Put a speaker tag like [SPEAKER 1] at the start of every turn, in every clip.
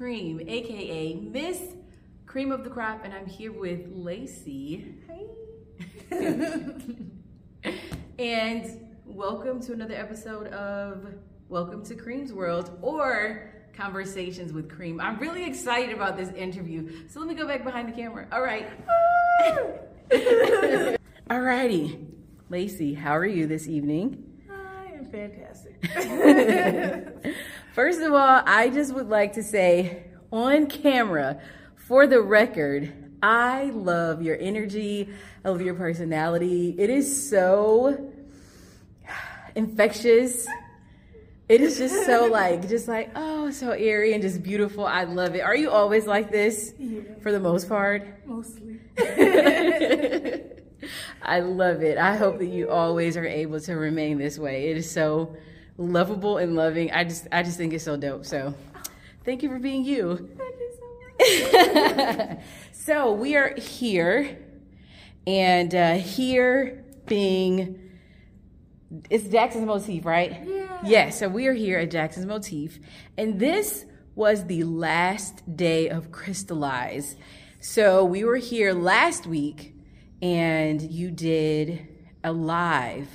[SPEAKER 1] Cream, aka Miss Cream of the Crop, and I'm here with Lacey.
[SPEAKER 2] Hey.
[SPEAKER 1] and welcome to another episode of Welcome to Cream's World or Conversations with Cream. I'm really excited about this interview. So let me go back behind the camera. All right. All righty. Lacey, how are you this evening?
[SPEAKER 2] I am fantastic.
[SPEAKER 1] First of all, I just would like to say on camera, for the record, I love your energy. I love your personality. It is so infectious. It is just so like, just like, oh, so airy and just beautiful. I love it. Are you always like this
[SPEAKER 2] Yeah.
[SPEAKER 1] for the most part?
[SPEAKER 2] Mostly.
[SPEAKER 1] I love it. I hope that you always are able to remain this way. It is so lovable and loving. I just I just think it's so dope. So thank you for being you.
[SPEAKER 2] Thank you so much.
[SPEAKER 1] so we are here and uh here being it's Jackson's motif, right?
[SPEAKER 2] Yeah.
[SPEAKER 1] Yes, so we are here at Jackson's Motif, and this was the last day of Crystallize. So we were here last week, and you did a live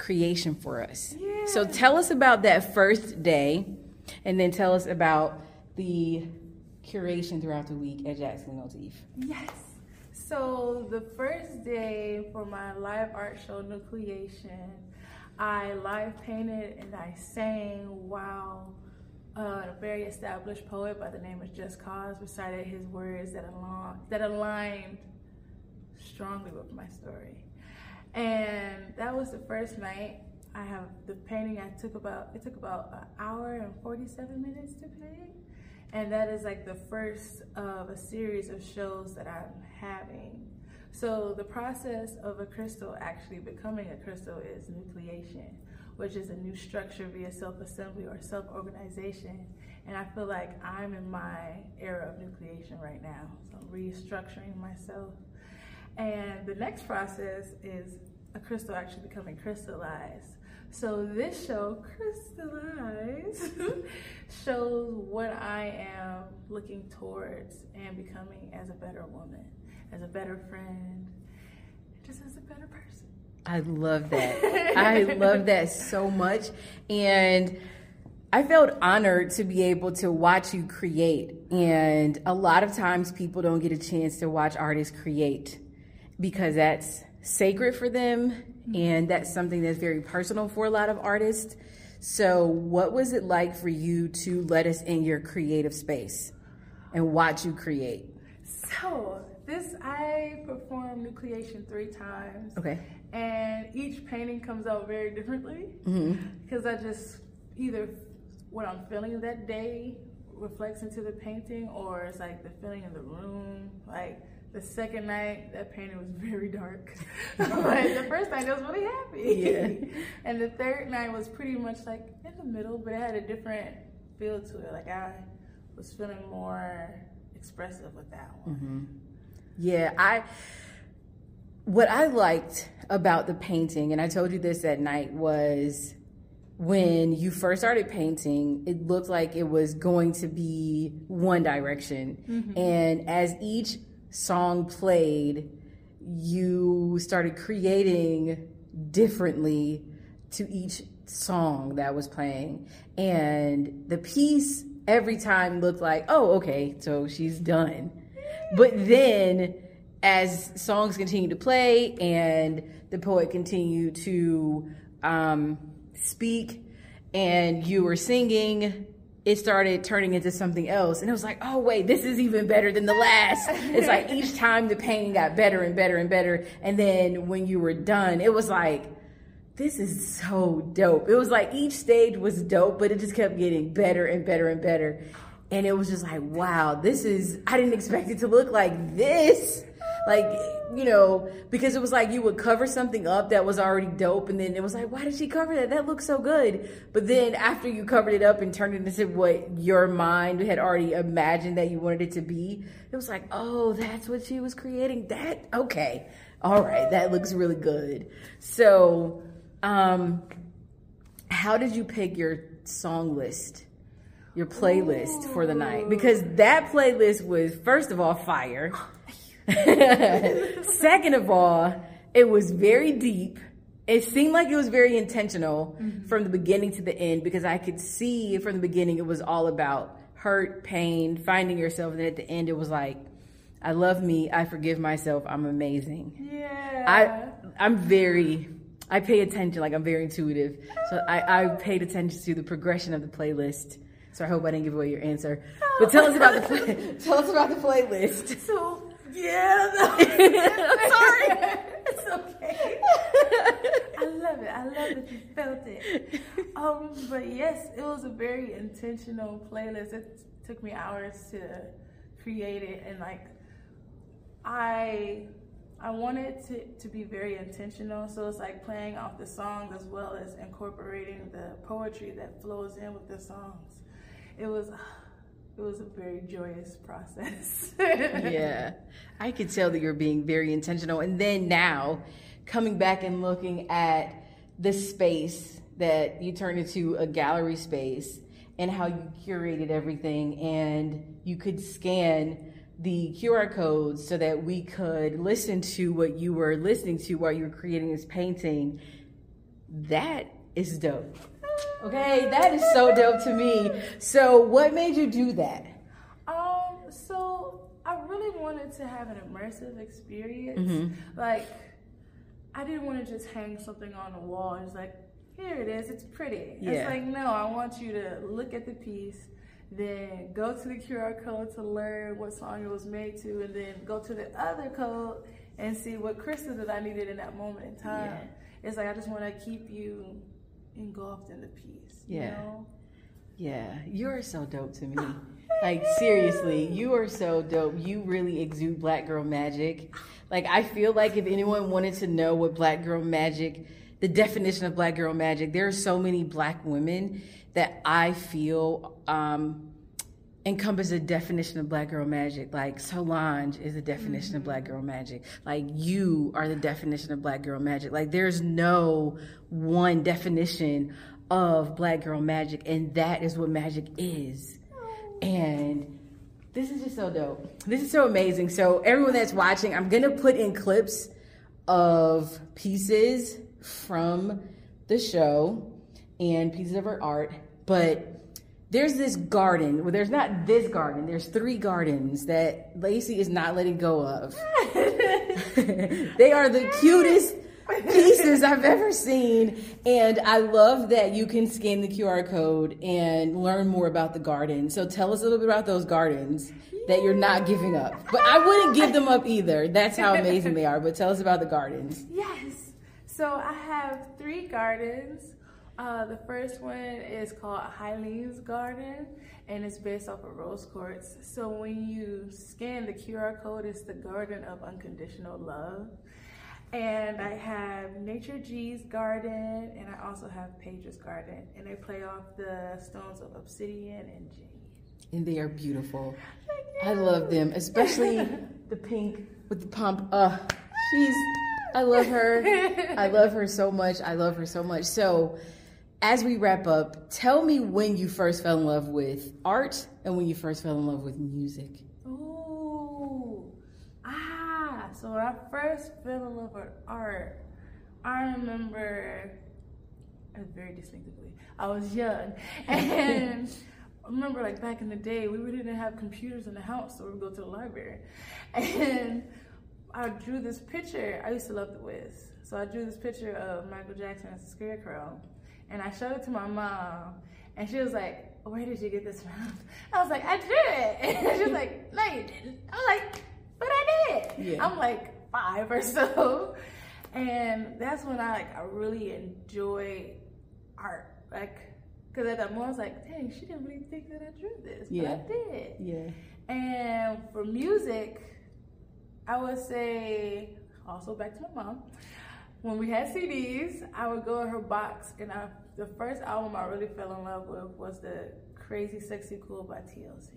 [SPEAKER 1] creation for us.
[SPEAKER 2] Yeah.
[SPEAKER 1] So tell us about that first day, and then tell us about the curation throughout the week at Jackson Motif.
[SPEAKER 2] Yes. So the first day for my live art show Nucleation, I live painted and I sang while uh, a very established poet by the name of Just Cause recited his words that aligned, that aligned strongly with my story. And that was the first night. I have the painting I took about it took about an hour and 47 minutes to paint. And that is like the first of a series of shows that I'm having. So the process of a crystal actually becoming a crystal is nucleation, which is a new structure via self-assembly or self-organization. And I feel like I'm in my era of nucleation right now. So I'm restructuring myself. And the next process is a crystal actually becoming crystallized. So this show, Crystallize, shows what I am looking towards and becoming as a better woman, as a better friend, just as a better person.
[SPEAKER 1] I love that. I love that so much. And I felt honored to be able to watch you create. And a lot of times people don't get a chance to watch artists create because that's sacred for them and that's something that's very personal for a lot of artists. So, what was it like for you to let us in your creative space and watch you create?
[SPEAKER 2] So this I performed nucleation three times.
[SPEAKER 1] Okay.
[SPEAKER 2] and each painting comes out very differently
[SPEAKER 1] mm-hmm.
[SPEAKER 2] because I just either what I'm feeling that day reflects into the painting, or it's like the feeling in the room. Like the second night, that painting was very dark. like the first night, it was really happy.
[SPEAKER 1] Yeah.
[SPEAKER 2] and the third night was pretty much like in the middle, but it had a different feel to it. Like I was feeling more expressive with that one. Mm-hmm.
[SPEAKER 1] Yeah, I what I liked about the painting, and I told you this at night, was when you first started painting, it looked like it was going to be one direction. Mm-hmm. And as each song played, you started creating differently to each song that was playing. And the piece every time looked like, oh, okay, so she's done. But then as songs continue to play and the poet continued to um, speak and you were singing, it started turning into something else. And it was like, oh, wait, this is even better than the last. it's like each time the pain got better and better and better. And then when you were done, it was like, this is so dope. It was like each stage was dope, but it just kept getting better and better and better. And it was just like, wow, this is, I didn't expect it to look like this. Like, you know, because it was like you would cover something up that was already dope, and then it was like, why did she cover that? That looks so good. But then after you covered it up and turned it into what your mind had already imagined that you wanted it to be, it was like, oh, that's what she was creating. That, okay. All right, that looks really good. So, um, how did you pick your song list? your playlist for the night because that playlist was first of all fire. Second of all, it was very deep. It seemed like it was very intentional mm-hmm. from the beginning to the end because I could see from the beginning it was all about hurt, pain, finding yourself, and at the end it was like, I love me, I forgive myself, I'm amazing.
[SPEAKER 2] Yeah.
[SPEAKER 1] I I'm very I pay attention, like I'm very intuitive. So I, I paid attention to the progression of the playlist. So I hope I didn't give away your answer. But tell us about the play, tell us about the playlist.
[SPEAKER 2] So yeah, no, sorry. it's okay. I love it. I love that you felt it. Um, but yes, it was a very intentional playlist. It took me hours to create it, and like I I wanted to, to be very intentional. So it's like playing off the songs as well as incorporating the poetry that flows in with the songs. It was it was a very joyous process.
[SPEAKER 1] yeah. I could tell that you're being very intentional. And then now coming back and looking at the space that you turned into a gallery space and how you curated everything and you could scan the QR codes so that we could listen to what you were listening to while you were creating this painting. That is dope. Okay, that is so dope to me. So, what made you do that?
[SPEAKER 2] Um, so I really wanted to have an immersive experience. Mm-hmm. Like, I didn't want to just hang something on the wall. It's like, here it is, it's pretty. Yeah. It's like, no, I want you to look at the piece then go to the QR code to learn what song it was made to, and then go to the other code and see what crystal that I needed in that moment in time. Yeah. It's like I just want to keep you engulfed in the piece. Yeah. You know?
[SPEAKER 1] Yeah. You're so dope to me. like seriously, you are so dope. You really exude black girl magic. Like I feel like if anyone wanted to know what black girl magic, the definition of black girl magic, there are so many black women that I feel um, encompass a definition of black girl magic. Like Solange is a definition mm-hmm. of black girl magic. Like you are the definition of black girl magic. Like there's no one definition of black girl magic, and that is what magic is. And this is just so dope. This is so amazing. So everyone that's watching, I'm gonna put in clips of pieces from the show and pieces of her art, but there's this garden. Well, there's not this garden. There's three gardens that Lacey is not letting go of. they are the cutest pieces I've ever seen. And I love that you can scan the QR code and learn more about the garden. So tell us a little bit about those gardens that you're not giving up. But I wouldn't give them up either. That's how amazing they are. But tell us about the gardens.
[SPEAKER 2] Yes. So I have three gardens. Uh, the first one is called Hylene's Garden, and it's based off of rose quartz. So when you scan the QR code, it's the Garden of Unconditional Love. And I have Nature G's Garden, and I also have Page's Garden, and they play off the stones of obsidian and jade.
[SPEAKER 1] And they are beautiful. I love them, especially the pink with the pump. Uh, she's, I love her. I love her so much. I love her so much. So, as we wrap up, tell me when you first fell in love with art and when you first fell in love with music.
[SPEAKER 2] Ooh, ah, so when I first fell in love with art, I remember very distinctively. I was young, and I remember like back in the day, we didn't have computers in the house, so we would go to the library, and I drew this picture. I used to love The Wiz, so I drew this picture of Michael Jackson as a scarecrow and I showed it to my mom, and she was like, "Where did you get this from?" I was like, "I drew it," and she was like, "No, you didn't." I was like, "But I did." Yeah. I'm like five or so, and that's when I like I really enjoy art, like. Cause at that moment I was like, dang, she didn't really think that I drew this, but yeah. I did.
[SPEAKER 1] Yeah.
[SPEAKER 2] And for music, I would say also back to my mom when we had CDs, I would go in her box, and I, the first album I really fell in love with was the Crazy Sexy Cool by TLC.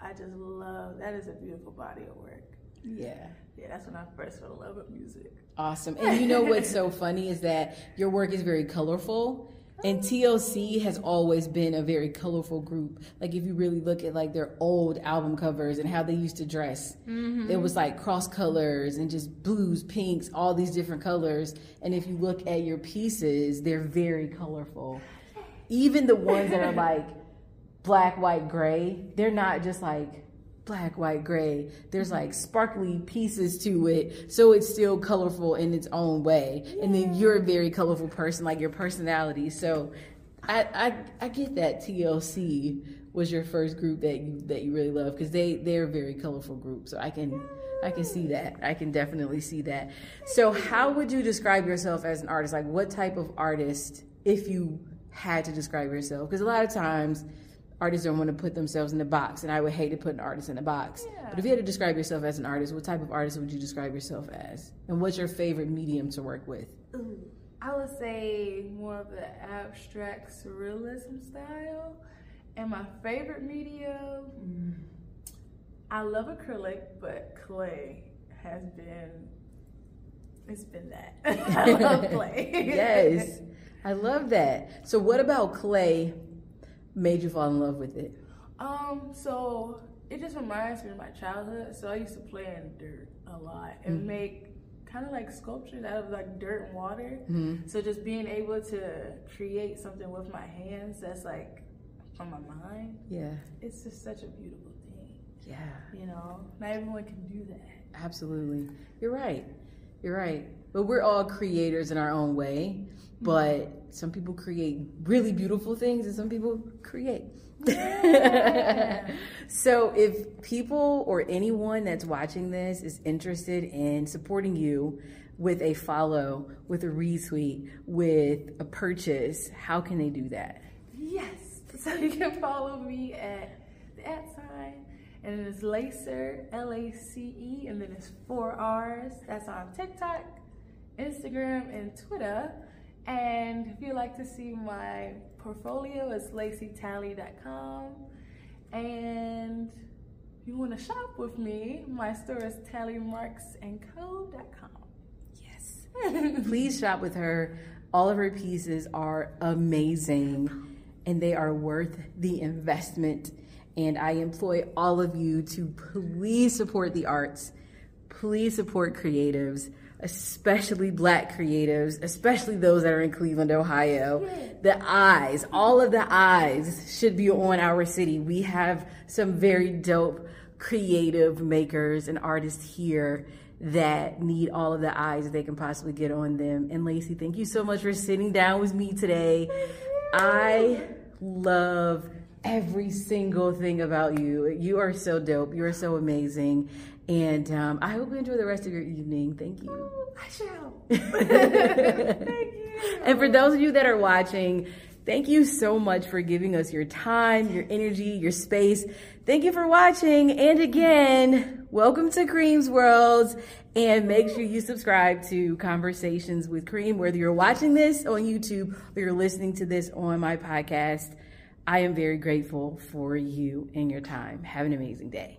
[SPEAKER 2] I just love that is a beautiful body of work.
[SPEAKER 1] Yeah.
[SPEAKER 2] Yeah, that's when I first fell in love with music.
[SPEAKER 1] Awesome. And you know what's so funny is that your work is very colorful. And TLC has always been a very colorful group. Like if you really look at like their old album covers and how they used to dress, mm-hmm. it was like cross colors and just blues, pinks, all these different colors. And if you look at your pieces, they're very colorful. Even the ones that are like black, white, gray, they're not just like black, white, gray. There's like mm-hmm. sparkly pieces to it, so it's still colorful in its own way. Yeah. And then you're a very colorful person, like your personality. So I I, I get that TLC was your first group that you that you really love because they they're a very colorful group. So I can I can see that. I can definitely see that. So how would you describe yourself as an artist? Like what type of artist if you had to describe yourself? Because a lot of times artists don't want to put themselves in a box, and I would hate to put an artist in a box. Yeah. But if you had to describe yourself as an artist, what type of artist would you describe yourself as? And what's your favorite medium to work with?
[SPEAKER 2] Ooh, I would say more of the abstract surrealism style. And my favorite medium, mm. I love acrylic, but clay has been, it's been that. I love clay.
[SPEAKER 1] yes, I love that. So, what about clay made you fall in love with it?
[SPEAKER 2] Um, so it just reminds me of my childhood. So I used to play in dirt a lot and mm-hmm. make kind of like sculptures out of like dirt and water. Mm-hmm. So just being able to create something with my hands that's like from my mind.
[SPEAKER 1] Yeah.
[SPEAKER 2] It's just such a beautiful thing.
[SPEAKER 1] Yeah.
[SPEAKER 2] You know, not everyone can do that.
[SPEAKER 1] Absolutely. You're right. You're right. But we're all creators in our own way but some people create really beautiful things and some people create. so if people or anyone that's watching this is interested in supporting you with a follow, with a retweet, with a purchase, how can they do that?
[SPEAKER 2] Yes. So you can follow me at the at sign and it is Lacer, L A C E, and then it's four R's. That's on TikTok, Instagram, and Twitter. And if you'd like to see my portfolio, it's lacytally.com. And if you want to shop with me, my store is tallymarksandco.com.
[SPEAKER 1] Yes. Please shop with her. All of her pieces are amazing and they are worth the investment. And I employ all of you to please support the arts, please support creatives especially black creatives, especially those that are in Cleveland, Ohio. The eyes, all of the eyes should be on our city. We have some very dope creative makers and artists here that need all of the eyes that they can possibly get on them. And Lacey, thank you so much for sitting down with me today. I love every single thing about you. You are so dope. You are so amazing. And um, I hope you enjoy the rest of your evening. Thank you.
[SPEAKER 2] Oh, I shall. thank
[SPEAKER 1] you. And for those of you that are watching, thank you so much for giving us your time, your energy, your space. Thank you for watching. And again, welcome to Cream's World. And make sure you subscribe to Conversations with Cream, whether you're watching this on YouTube or you're listening to this on my podcast. I am very grateful for you and your time. Have an amazing day.